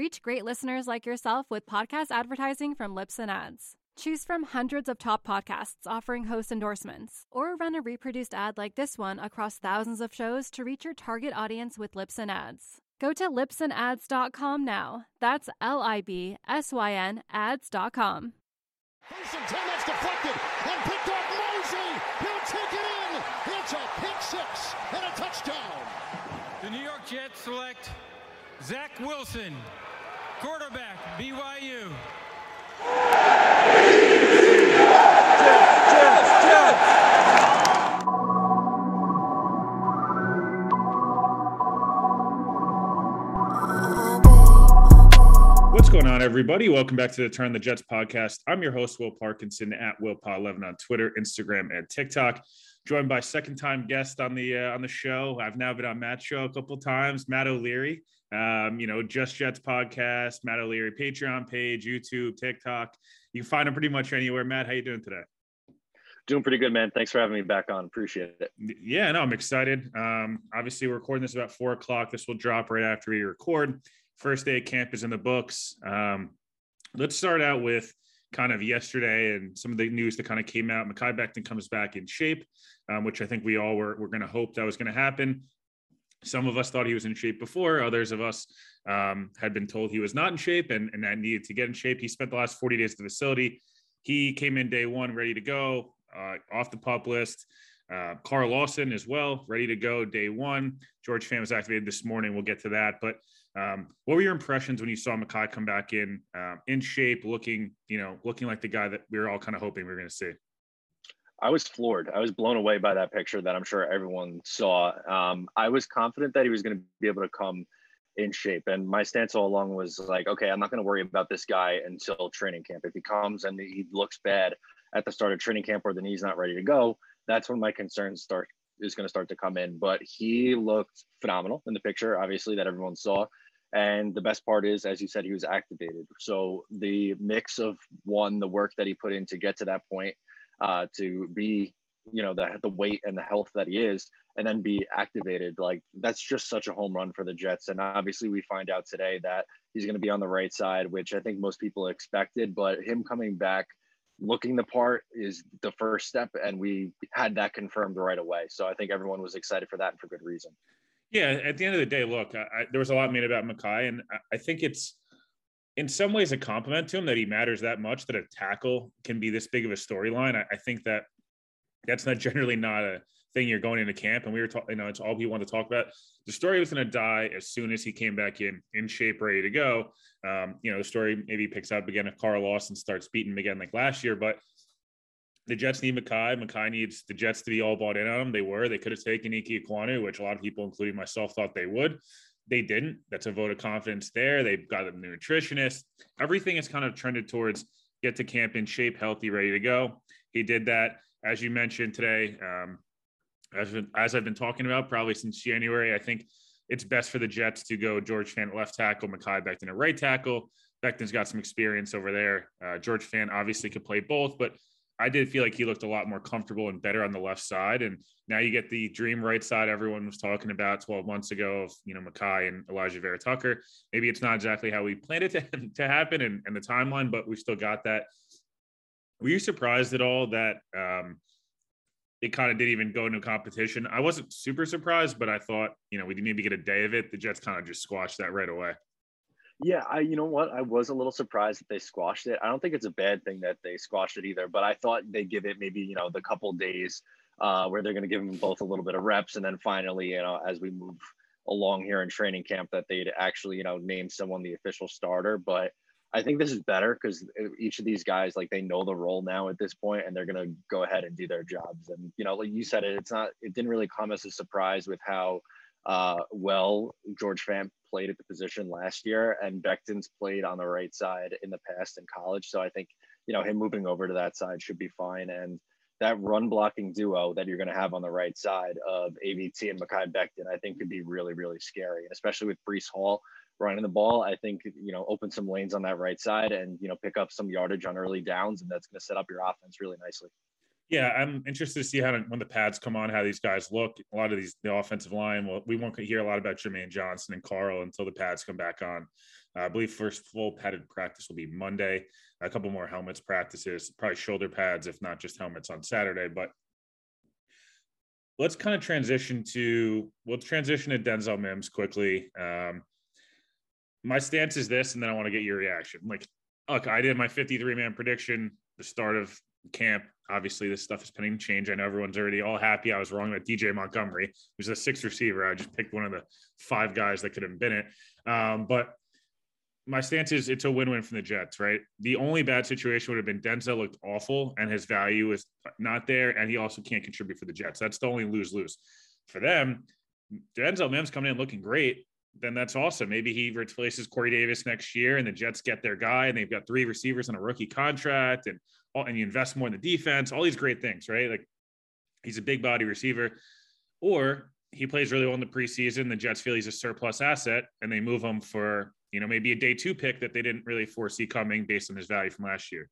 Reach great listeners like yourself with podcast advertising from Libsyn Ads. Choose from hundreds of top podcasts offering host endorsements, or run a reproduced ad like this one across thousands of shows to reach your target audience with Libsyn Ads. Go to libsynads.com now. That's L I B S Y N ads.com. Mason, 10 that's deflected and picked off Mosley. He'll take it in. It's a pick six and a touchdown. The New York Jets select Zach Wilson, quarterback, BYU. What's going on, everybody? Welcome back to the Turn the Jets podcast. I'm your host, Will Parkinson at WillPaw11 on Twitter, Instagram, and TikTok. Joined by second-time guest on the uh, on the show. I've now been on Matt's show a couple times. Matt O'Leary, um, you know, Just Jets podcast, Matt O'Leary Patreon page, YouTube, TikTok. You can find them pretty much anywhere. Matt, how you doing today? Doing pretty good, man. Thanks for having me back on. Appreciate it. Yeah, no, I'm excited. Um, obviously, we're recording this about four o'clock. This will drop right after we record. First day of camp is in the books. Um, let's start out with kind of yesterday and some of the news that kind of came out. Mekhi Becton comes back in shape, um, which I think we all were, were going to hope that was going to happen. Some of us thought he was in shape before. Others of us um, had been told he was not in shape and, and that needed to get in shape. He spent the last 40 days at the facility. He came in day one, ready to go, uh, off the pup list. Uh, Carl Lawson as well, ready to go day one. George Fant was activated this morning. We'll get to that. But um, what were your impressions when you saw Mekhi come back in, uh, in shape, looking, you know, looking like the guy that we were all kind of hoping we were going to see? I was floored. I was blown away by that picture that I'm sure everyone saw. Um, I was confident that he was going to be able to come in shape. And my stance all along was like, okay, I'm not going to worry about this guy until training camp. If he comes and he looks bad at the start of training camp or the knee's not ready to go, that's when my concerns start is going to start to come in. But he looked phenomenal in the picture, obviously, that everyone saw. And the best part is, as you said, he was activated. So the mix of one, the work that he put in to get to that point, uh, to be, you know, the the weight and the health that he is, and then be activated, like that's just such a home run for the Jets. And obviously, we find out today that he's going to be on the right side, which I think most people expected. But him coming back looking the part is the first step and we had that confirmed right away so i think everyone was excited for that and for good reason yeah at the end of the day look I, I, there was a lot made about Mekhi, and I, I think it's in some ways a compliment to him that he matters that much that a tackle can be this big of a storyline I, I think that that's not generally not a thing you're going into camp and we were talking you know it's all we want to talk about the story was going to die as soon as he came back in in shape ready to go um, you know the story maybe picks up again if carl lawson starts beating him again like last year but the Jets need Mekhi. Mekhi needs the Jets to be all bought in on him. They were. They could have taken Ike Ekwonu, which a lot of people, including myself, thought they would. They didn't. That's a vote of confidence there. They've got a nutritionist. Everything is kind of trended towards get to camp in shape, healthy, ready to go. He did that, as you mentioned today. Um, as, as I've been talking about probably since January, I think it's best for the Jets to go George Fant left tackle, Mekhi Becton at right tackle. Becton's got some experience over there. Uh, George Fant obviously could play both, but I did feel like he looked a lot more comfortable and better on the left side. And now you get the dream right side everyone was talking about 12 months ago of, you know, Mekhi and Alijah Vera Tucker. Maybe it's not exactly how we planned it to, to happen and, and the timeline, but we still got that. Were you surprised at all that um, it kind of didn't even go into competition? I wasn't super surprised, but I thought, you know, we didn't get a day of it. The Jets kind of just squashed that right away. Yeah, I you know what? I was a little surprised that they squashed it. I don't think it's a bad thing that they squashed it either, but I thought they'd give it maybe, you know, the couple days uh, where they're going to give them both a little bit of reps and then finally, you know, as we move along here in training camp that they'd actually, you know, name someone the official starter, but I think this is better because each of these guys, like they know the role now at this point, and they're gonna go ahead and do their jobs. And you know, like you said, it, it's not. It didn't really come as a surprise with how uh, well George Fant played at the position last year, and Becton's played on the right side in the past in college. So I think you know, him moving over to that side should be fine. And that run blocking duo that you're going to have on the right side of AVT and Mekhi Becton, I think could be really, really scary, especially with Breece Hall running the ball. I think, you know, open some lanes on that right side and, you know, pick up some yardage on early downs, and that's going to set up your offense really nicely. Yeah, I'm interested to see how when the pads come on, how these guys look. A lot of these the offensive line. Well, we won't hear a lot about Jermaine Johnson and Carl until the pads come back on. Uh, I believe first full padded practice will be Monday. A couple more helmets practices, probably shoulder pads, if not just helmets on Saturday. But let's kind of transition to we'll transition to Denzel Mims quickly. Um, my stance is this, and then I want to get your reaction. Like, look, I did my 53 man prediction the start of camp. Obviously, this stuff is pending change. I know everyone's already all happy. I was wrong about DJ Montgomery, who's a six receiver. I just picked one of the five guys that could have been it. Um, but my stance is it's a win-win from the Jets, right? The only bad situation would have been Denzel looked awful and his value is not there, and he also can't contribute for the Jets. That's the only lose-lose for them. Denzel Mims coming in looking great, then that's awesome. Maybe he replaces Corey Davis next year, and the Jets get their guy, and they've got three receivers on a rookie contract, and and you invest more in the defense. All these great things, right? Like he's a big body receiver, or he plays really well in the preseason. The Jets feel he's a surplus asset, and they move him for you know maybe a day two pick that they didn't really foresee coming based on his value from last year.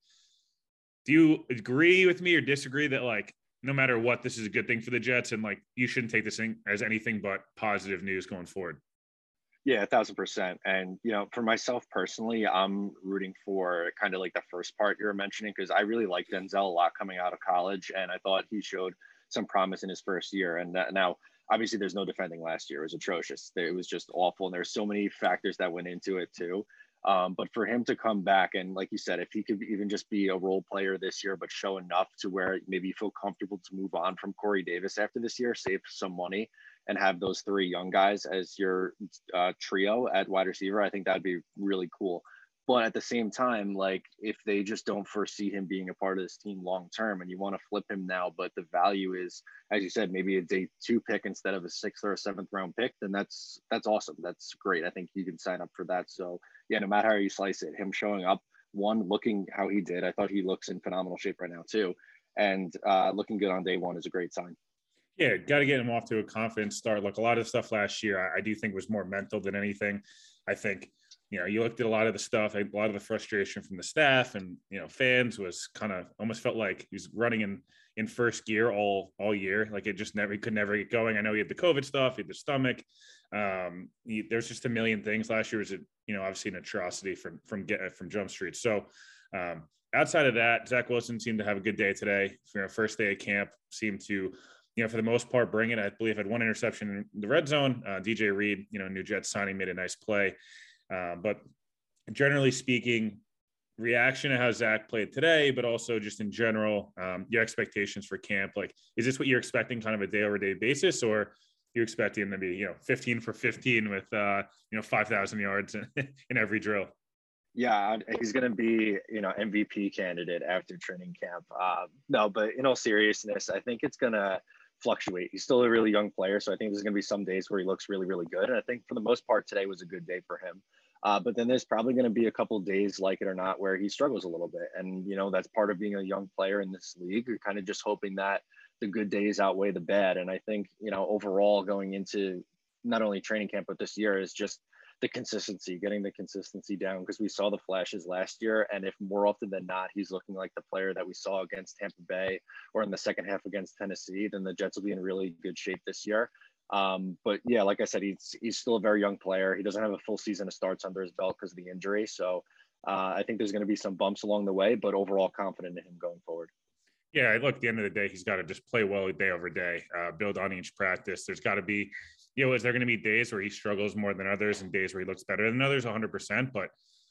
Do you agree with me or disagree that like no matter what, this is a good thing for the Jets, and like you shouldn't take this thing as anything but positive news going forward? Yeah, a thousand percent. And you know, for myself personally, I'm rooting for kind of like the first part you were mentioning because I really like Denzel a lot coming out of college, and I thought he showed some promise in his first year. And that, now, obviously, there's no defending last year; it was atrocious. It was just awful, and there's so many factors that went into it too. Um, but for him to come back and, like you said, if he could even just be a role player this year, but show enough to where maybe you feel comfortable to move on from Corey Davis after this year, save some money, and have those three young guys as your uh, trio at wide receiver, I think that'd be really cool. But at the same time, like if they just don't foresee him being a part of this team long term and you want to flip him now, but the value is, as you said, maybe a day two pick instead of a sixth or a seventh round pick, then that's that's awesome. That's great. I think you can sign up for that. So yeah, no matter how you slice it, him showing up, one looking how he did, I thought he looks in phenomenal shape right now too. And uh, looking good on day one is a great sign. Yeah, got to get him off to a confident start. Look, a lot of stuff last year, I, I, do think was more mental than anything. I think, you know, you looked at a lot of the stuff, a lot of the frustration from the staff and you know fans was kind of almost felt like he was running in in first gear all all year. Like it just never he could never get going. I know he had the COVID stuff, he had the stomach. Um, there's just a million things. Last year was a you know obviously an atrocity from from get from Jump Street. So um, outside of that, Zach Wilson seemed to have a good day today. For first day of camp, seemed to you know, for the most part, bring it. I believe had one interception in the red zone. Uh, DJ Reed, you know, new Jets signing made a nice play. Uh, but generally speaking, reaction to how Zach played today, but also just in general, um, your expectations for camp. Like, is this what you're expecting kind of a day over day basis, or you expecting him to be, you know, 15 for 15 with, uh, you know, 5,000 yards in, in every drill? Yeah, he's going to be, you know, MVP candidate after training camp. Uh, no, but in all seriousness, I think it's going to fluctuate. He's still a really young player, so I think there's going to be some days where he looks really, really good. And I think for the most part, today was a good day for him. Uh, but then there's probably going to be a couple days, like it or not, where he struggles a little bit. And you know that's part of being a young player in this league. You're kind of just hoping that the good days outweigh the bad. And I think you know overall going into not only training camp but this year is just the consistency, getting the consistency down because we saw the flashes last year. And if more often than not, he's looking like the player that we saw against Tampa Bay or in the second half against Tennessee, then the Jets will be in really good shape this year. Um, but yeah, like I said, he's he's still a very young player. He doesn't have a full season of starts under his belt because of the injury. So uh, I think there's going to be some bumps along the way, but overall confident in him going forward. Yeah, look, at the end of the day, he's got to just play well day over day, uh, build on each practice. There's got to be you know, is there going to be days where he struggles more than others and days where he looks better than others 100%? But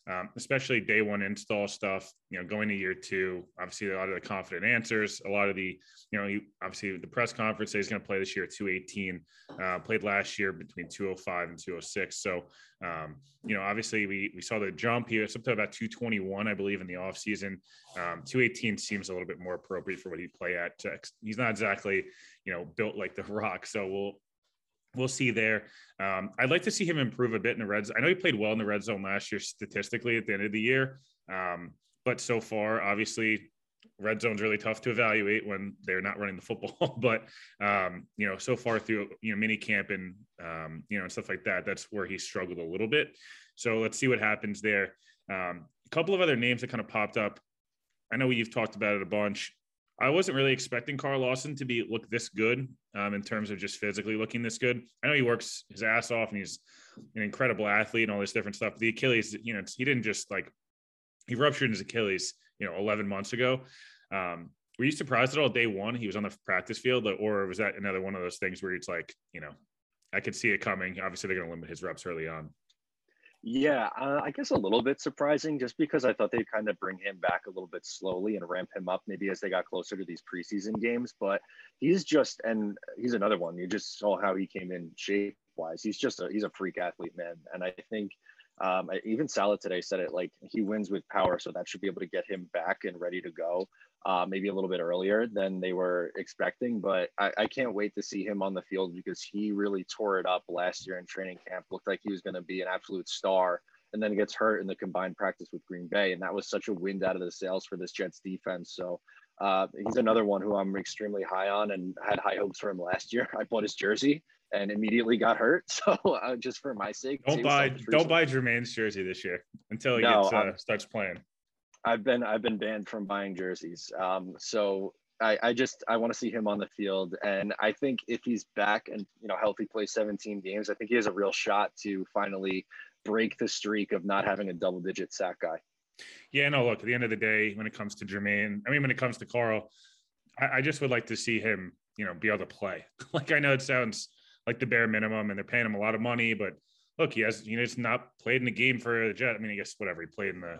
um, especially day one install stuff, you know, going to year two, obviously a lot of the confident answers, a lot of the, you know, he, obviously the press conference he's going to play this year at 218, uh, played last year between 205 and 206. So, um, you know, obviously we, we saw the jump. He was up to about 221, I believe, in the offseason. Um, 218 seems a little bit more appropriate for what he'd play at. He's not exactly, you know, built like the rock. So we'll, we'll see there. Um, I'd like to see him improve a bit in the red zone. I know he played well in the red zone last year statistically at the end of the year. Um, but so far, obviously, red zone's really tough to evaluate when they're not running the football. but um, you know, so far through you know mini camp and um, you know and stuff like that, that's where he struggled a little bit. So let's see what happens there. Um, a couple of other names that kind of popped up. I know you've talked about it a bunch. I wasn't really expecting Carl Lawson to be look this good um, in terms of just physically looking this good. I know he works his ass off and he's an incredible athlete and all this different stuff. The Achilles, you know, he didn't just like he ruptured his Achilles, you know, 11 months ago. Um, were you surprised at all day one he was on the practice field, or was that another one of those things where it's like, you know, I could see it coming. Obviously, they're going to limit his reps early on. Yeah, uh, I guess a little bit surprising just because I thought they'd kind of bring him back a little bit slowly and ramp him up maybe as they got closer to these preseason games. But he's just, and he's another one. You just saw how he came in shape wise. He's just a, he's a freak athlete, man. And I think um, even Saleh today said it like he wins with power, so that should be able to get him back and ready to go. Uh, maybe a little bit earlier than they were expecting, but I, I, can't wait to see him on the field because he really tore it up last year in training camp. Looked like he was going to be an absolute star, and then gets hurt in the combined practice with Green Bay, and that was such a wind out of the sails for this Jets defense. So uh, he's another one who I'm extremely high on and had high hopes for him last year. I bought his jersey and immediately got hurt. So uh, just for my sake, don't buy don't buy Jermaine's jersey this year until he no, gets uh, starts playing. I've been I've been banned from buying jerseys. Um, so I, I just I want to see him on the field, and I think if he's back and you know healthy, plays 17 games, I think he has a real shot to finally break the streak of not having a double digit sack guy. Yeah, no, look, at the end of the day, when it comes to Jermaine, I mean, when it comes to Carl, I, I just would like to see him, you know, be able to play. like I know it sounds like the bare minimum, and they're paying him a lot of money. But look, he has you know he's not played in the game for the Jet. I mean, I guess whatever he played in the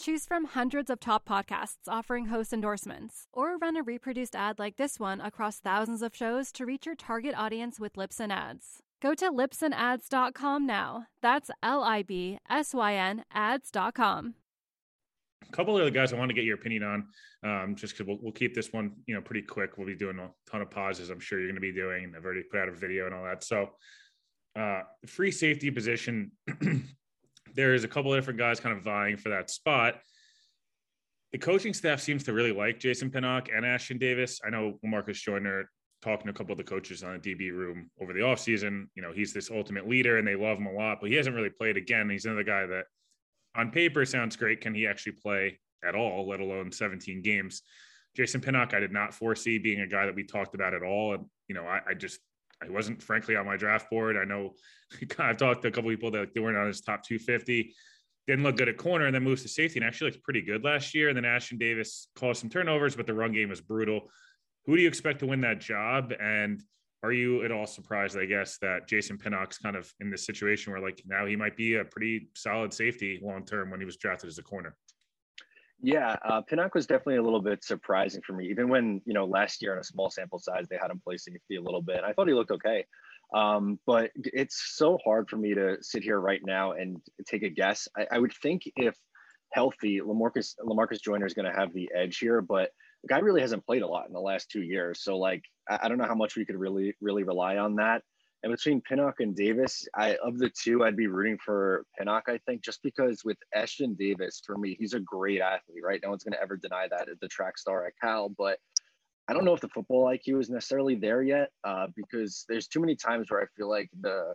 Choose from hundreds of top podcasts offering host endorsements, or run a reproduced ad like this one across thousands of shows to reach your target audience with Libsyn Ads. Go to libsynads.com now. That's L I B S Y N ads.com. A couple of the guys I want to get your opinion on, um, just because we'll, we'll, keep this one, you know, pretty quick. We'll be doing a ton of pauses. I'm sure you're going to be doing. I've already put out a video and all that. So, uh, free safety position, there's a couple of different guys kind of vying for that spot. The coaching staff seems to really like Jason Pinnock and Ashtyn Davis. I know Marcus Joyner talking to a couple of the coaches on the DB room over the offseason. You know, he's this ultimate leader and they love him a lot, but he hasn't really played again. He's another guy that on paper sounds great. Can he actually play at all, let alone 17 games? Jason Pinnock, I did not foresee being a guy that we talked about at all. And, you know, I, I just I wasn't frankly on my draft board. I know I've talked to a couple people that they weren't on his top 250. Didn't look good at corner and then moves to safety and actually looks pretty good last year. And then Ashtyn Davis caused some turnovers, but the run game was brutal. Who do you expect to win that job? And are you at all surprised, I guess, that Jason Pinnock's kind of in this situation where like now he might be a pretty solid safety long term when he was drafted as a corner? Yeah, uh, Pinnock was definitely a little bit surprising for me. Even when you know last year in a small sample size, they had him play safety a little bit. I thought he looked okay, um, but it's so hard for me to sit here right now and take a guess. I, I would think if healthy, Lamarcus Lamarcus Joyner is going to have the edge here, but the guy really hasn't played a lot in the last two years. So like, I, I don't know how much we could really really rely on that. And between Pinnock and Davis, I of the two, I'd be rooting for Pinnock, I think, just because with Ashtyn Davis, for me, he's a great athlete, right? No one's to ever deny that at the track star at Cal, but I don't know if the football IQ is necessarily there yet uh, because there's too many times where I feel like the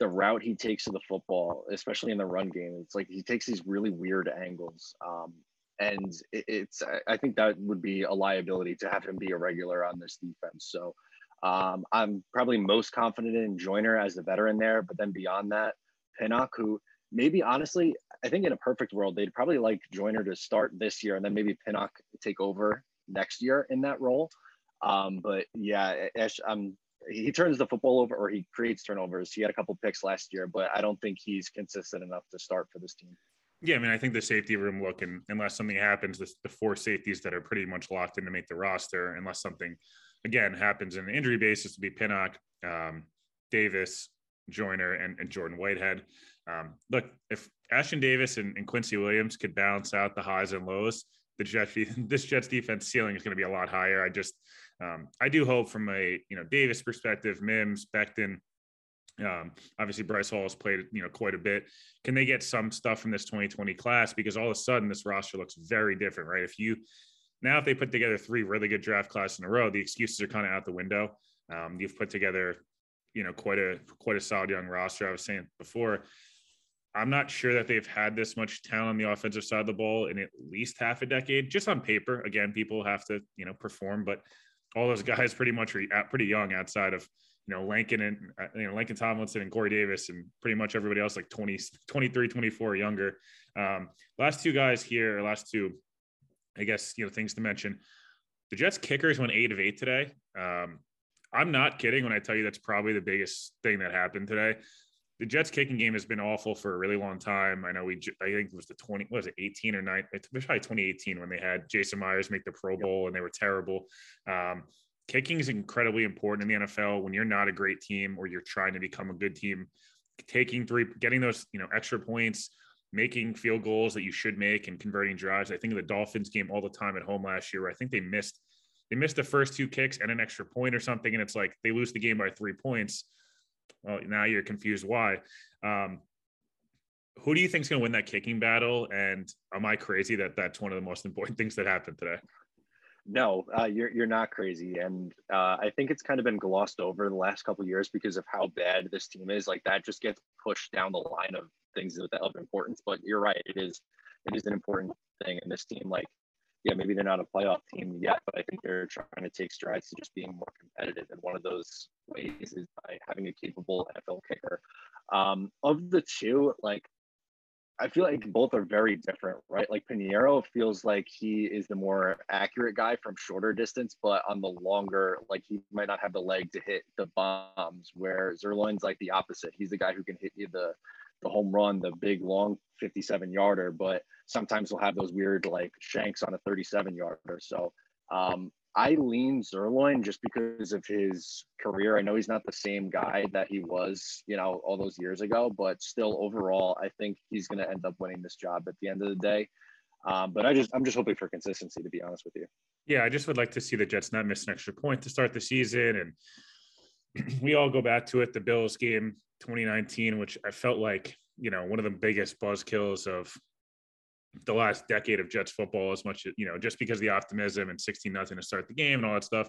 the route he takes to the football, especially in the run game, it's like he takes these really weird angles. Um, and it, it's, I think that would be a liability to have him be a regular on this defense. So um, I'm probably most confident in Joyner as the veteran there, but then beyond that, Pinnock, who maybe honestly, I think in a perfect world, they'd probably like Joyner to start this year and then maybe Pinnock take over next year in that role. Um, but yeah, I'm he turns the football over or he creates turnovers. He had a couple picks last year, but I don't think he's consistent enough to start for this team. Yeah, I mean, I think the safety room look, and unless something happens, the, the four safeties that are pretty much locked in to make the roster, unless something again happens in the injury basis, to be Pinnock, um, Davis, Joyner, and, and Jordan Whitehead. Um, look, if Ashtyn Davis and, and, Quincy Williams could balance out the highs and lows, the Jets this Jets defense ceiling is going to be a lot higher. I just um, I do hope from a you know Davis perspective, Mims, Becton, um, obviously Bryce Hall has played you know quite a bit. Can they get some stuff from this 2020 class? Because all of a sudden this roster looks very different, right? If you now if they put together three really good draft classes in a row, the excuses are kind of out the window. Um, you've put together you know quite a quite a solid young roster. I was saying before. I'm not sure that they've had this much talent on the offensive side of the ball in at least half a decade, just on paper. Again, people have to, you know, perform, but all those guys pretty much are pretty young outside of you know Lincoln and uh, you know Lincoln Tomlinson and Corey Davis and pretty much everybody else like 20 23 24 younger um last two guys here last two I guess you know things to mention the Jets kickers went 8 of 8 today um I'm not kidding when I tell you that's probably the biggest thing that happened today the Jets kicking game has been awful for a really long time. I know we, I think it was the 20, what was it 18 or 9? It was probably 2018 when they had Jason Myers make the Pro Bowl and they were terrible. Um, kicking is incredibly important in the NFL when you're not a great team or you're trying to become a good team. Taking three, getting those, you know, extra points, making field goals that you should make and converting drives. I think of the Dolphins game all the time at home last year where I think they missed they missed the first two kicks and an extra point or something. And it's like they lose the game by three points well, now you're confused why. Um, who do you think is going to win that kicking battle? And am I crazy that that's one of the most important things that happened today? No, uh, you're you're not crazy, and uh, I think it's kind of been glossed over the last couple years because of how bad this team is. Like that just gets pushed down the line of things of, that of importance. But you're right, it is it is an important thing in this team. Like yeah, maybe they're not a playoff team yet, but I think they're trying to take strides to just being more competitive. And one of those ways is by having a capable NFL kicker. Um, of the two, like I feel like both are very different, right? Like Piñeiro feels like he is the more accurate guy from shorter distance, but on the longer, like he might not have the leg to hit the bombs. Where Zuerlein's like the opposite. He's the guy who can hit you the the home run, the big long 57 yarder, but sometimes he'll have those weird like shanks on a 37 yarder. So um, I lean Zuerlein just because of his career. I know he's not the same guy that he was, you know, all those years ago, but still overall, I think he's going to end up winning this job at the end of the day. Um, but I just, I'm just hoping for consistency, to be honest with you. Yeah, I just would like to see the Jets not miss an extra point to start the season, and we all go back to it. The Bills game 2019, which I felt like, you know, one of the biggest buzzkills of the last decade of Jets football, as much as, you know, just because the optimism and 16 nothing to start the game and all that stuff.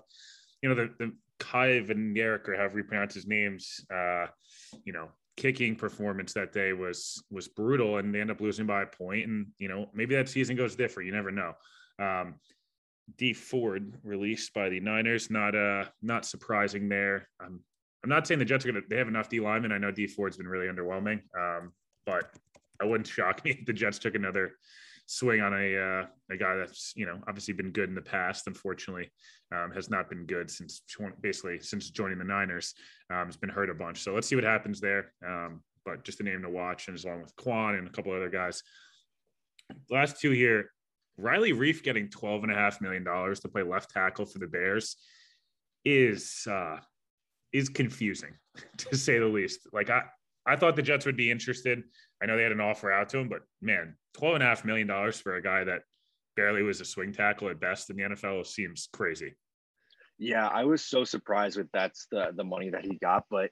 You know, the, the Kai Van Garrick or however you pronounce his names, uh, you know, kicking performance that day was was brutal and they end up losing by a point and you know maybe that season goes different you never know um Dee Ford released by the Niners not uh not surprising there I'm I'm not saying the Jets are to, they have enough D linemen. I know Dee Ford's been really underwhelming, um, but I wouldn't shock me if the Jets took another swing on a uh, a guy that's you know obviously been good in the past. Unfortunately, um, has not been good since basically since joining the Niners. Um, has been hurt a bunch. So let's see what happens there. Um, but just a name to watch, and along with Kwon and a couple other guys. Last two here, Riley Reiff getting twelve and a half million dollars to play left tackle for the Bears is uh, is confusing to say the least. Like I, I thought the Jets would be interested. I know they had an offer out to him, but man, twelve and a half million dollars for a guy that barely was a swing tackle at best in the NFL seems crazy. Yeah, I was so surprised with that's the the money that he got, but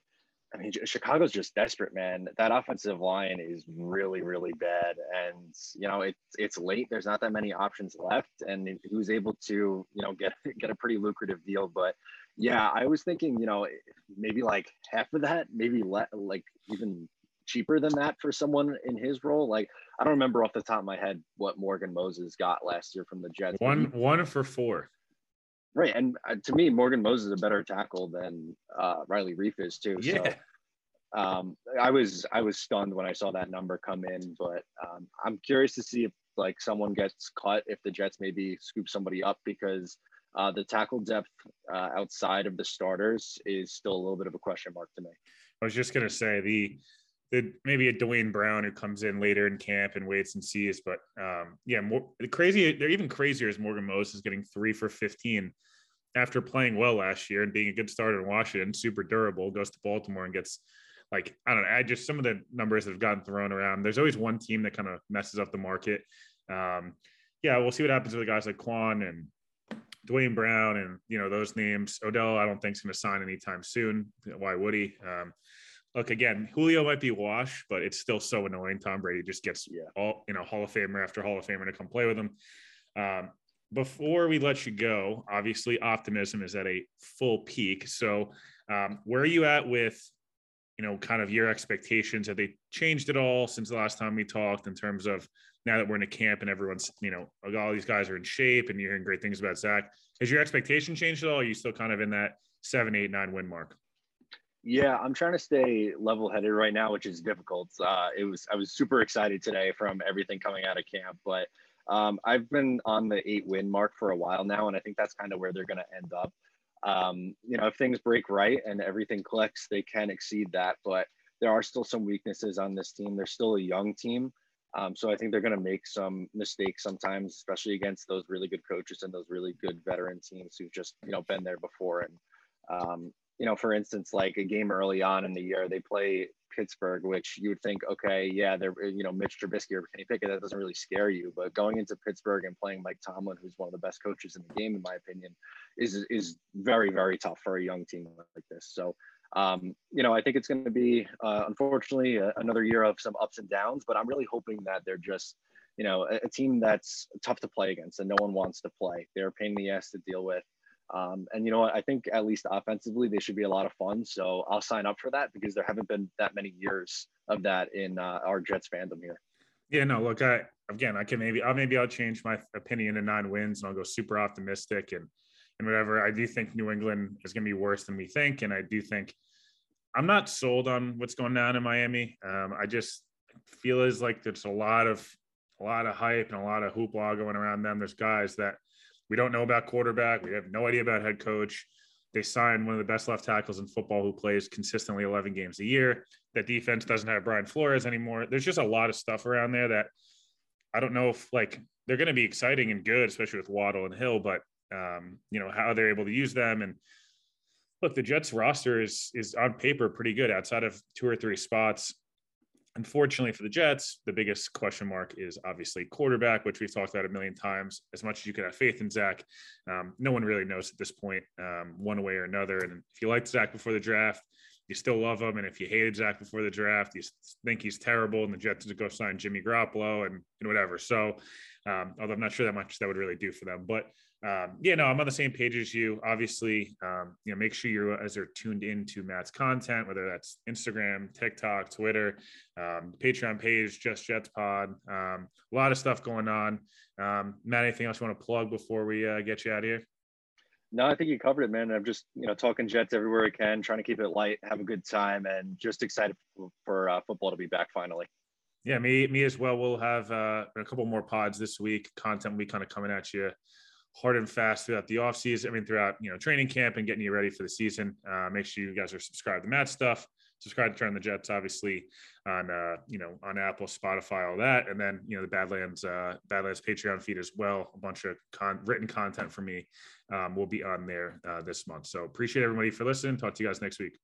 I mean, Chicago's just desperate, man. That offensive line is really, really bad, and you know it's it's late. There's not that many options left, and he who's able to you know get get a pretty lucrative deal. But yeah, I was thinking, you know, maybe like half of that, maybe le- like even cheaper than that for someone in his role. Like I don't remember off the top of my head what Morgan Moses got last year from the Jets. One one for four. Right, and uh, to me, Morgan Moses is a better tackle than uh, Riley Reiff is too. Yeah. So, um, I was I was stunned when I saw that number come in, but um, I'm curious to see if like someone gets cut if the Jets maybe scoop somebody up because uh, the tackle depth uh, outside of the starters is still a little bit of a question mark to me. I was just gonna say the the maybe a Duane Brown who comes in later in camp and waits and sees. But um, yeah, more crazy. They're even crazier as Morgan Moses is getting three for fifteen after playing well last year and being a good starter in Washington, super durable. Goes to Baltimore and gets like I don't know. I just some of the numbers that have gotten thrown around. There's always one team that kind of messes up the market. Um, yeah, we'll see what happens with guys like Kwon and Duane Brown and you know those names. Odell, I don't think is going to sign anytime soon. Why would he? Um, look again, Julio might be wash, but it's still so annoying. Tom Brady just gets yeah. all you know Hall of Famer after Hall of Famer to come play with him. Um, before we let you go, obviously optimism is at a full peak. So, um, where are you at with you know kind of your expectations? Have they changed at all since the last time we talked in terms of now that we're in a camp and everyone's you know all these guys are in shape and you're hearing great things about Zach? Has your expectation changed at all? are you still kind of in that seven, eight, nine win mark? Yeah, I'm trying to stay level-headed right now, which is difficult. Uh, it was I was super excited today from everything coming out of camp, but um, I've been on the eight-win mark for a while now, and I think that's kind of where they're going to end up. Um, you know, if things break right and everything clicks, they can exceed that. But there are still some weaknesses on this team. They're still a young team, um, so I think they're going to make some mistakes sometimes, especially against those really good coaches and those really good veteran teams who've just you know been there before. And um, you know, for instance, like a game early on in the year, they play Pittsburgh, which you would think, okay, yeah, they're you know Mitch Trubisky or Kenny Pickett, that doesn't really scare you. But going into Pittsburgh and playing Mike Tomlin, who's one of the best coaches in the game, in my opinion, is is very very tough for a young team like this. So. Um, you know, I think it's going to be, uh, unfortunately, uh, another year of some ups and downs. But I'm really hoping that they're just, you know, a, a team that's tough to play against and no one wants to play. They're a pain in the ass to deal with. Um, and you know what? I think at least offensively, they should be a lot of fun. So I'll sign up for that because there haven't been that many years of that in uh, our Jets fandom here. Yeah, no, look, I again, I can maybe, I'll maybe I'll change my opinion to nine wins and I'll go super optimistic and and whatever. I do think New England is going to be worse than we think, and I do think I'm not sold on what's going on in Miami. Um, I just feel as like there's a lot of a lot of hype and a lot of hoopla going around them. There's guys that we don't know about quarterback. We have no idea about head coach. They signed one of the best left tackles in football who plays consistently 11 games a year. That defense doesn't have Brian Flores anymore. There's just a lot of stuff around there that I don't know if like they're going to be exciting and good, especially with Waddle and Hill, but um, you know, how they're able to use them. And look, the Jets roster is is on paper pretty good outside of two or three spots. Unfortunately for the Jets, the biggest question mark is obviously quarterback, which we've talked about a million times. As much as you could have faith in Zach, um, no one really knows at this point, um, one way or another. And if you liked Zach before the draft, you still love him. And if you hated Zach before the draft, you think he's terrible, and the Jets to go sign Jimmy Garoppolo and, and whatever. So, um, although I'm not sure that much that would really do for them, but um, yeah, no, I'm on the same page as you. Obviously, um, you know, make sure you as are tuned into Matt's content, whether that's Instagram, TikTok, Twitter, um, Patreon page, Just Jets Pod. Um, a lot of stuff going on. Um, Matt, anything else you want to plug before we uh, get you out of here? No, I think you covered it, man. I'm just you know talking Jets everywhere I can, trying to keep it light, have a good time, and just excited for, for uh, football to be back finally. Yeah, me me as well. We'll have uh, a couple more pods this week. Content will be kind of coming at you hard and fast throughout the off season. I mean, throughout you know training camp and getting you ready for the season. Uh, make sure you guys are subscribed to Matt stuff. Subscribe to Turn the Jets, obviously on uh, you know on Apple, Spotify, all that, and then you know the Badlands uh, Badlands Patreon feed as well. A bunch of con- written content for me um, will be on there uh, this month. So appreciate everybody for listening. Talk to you guys next week.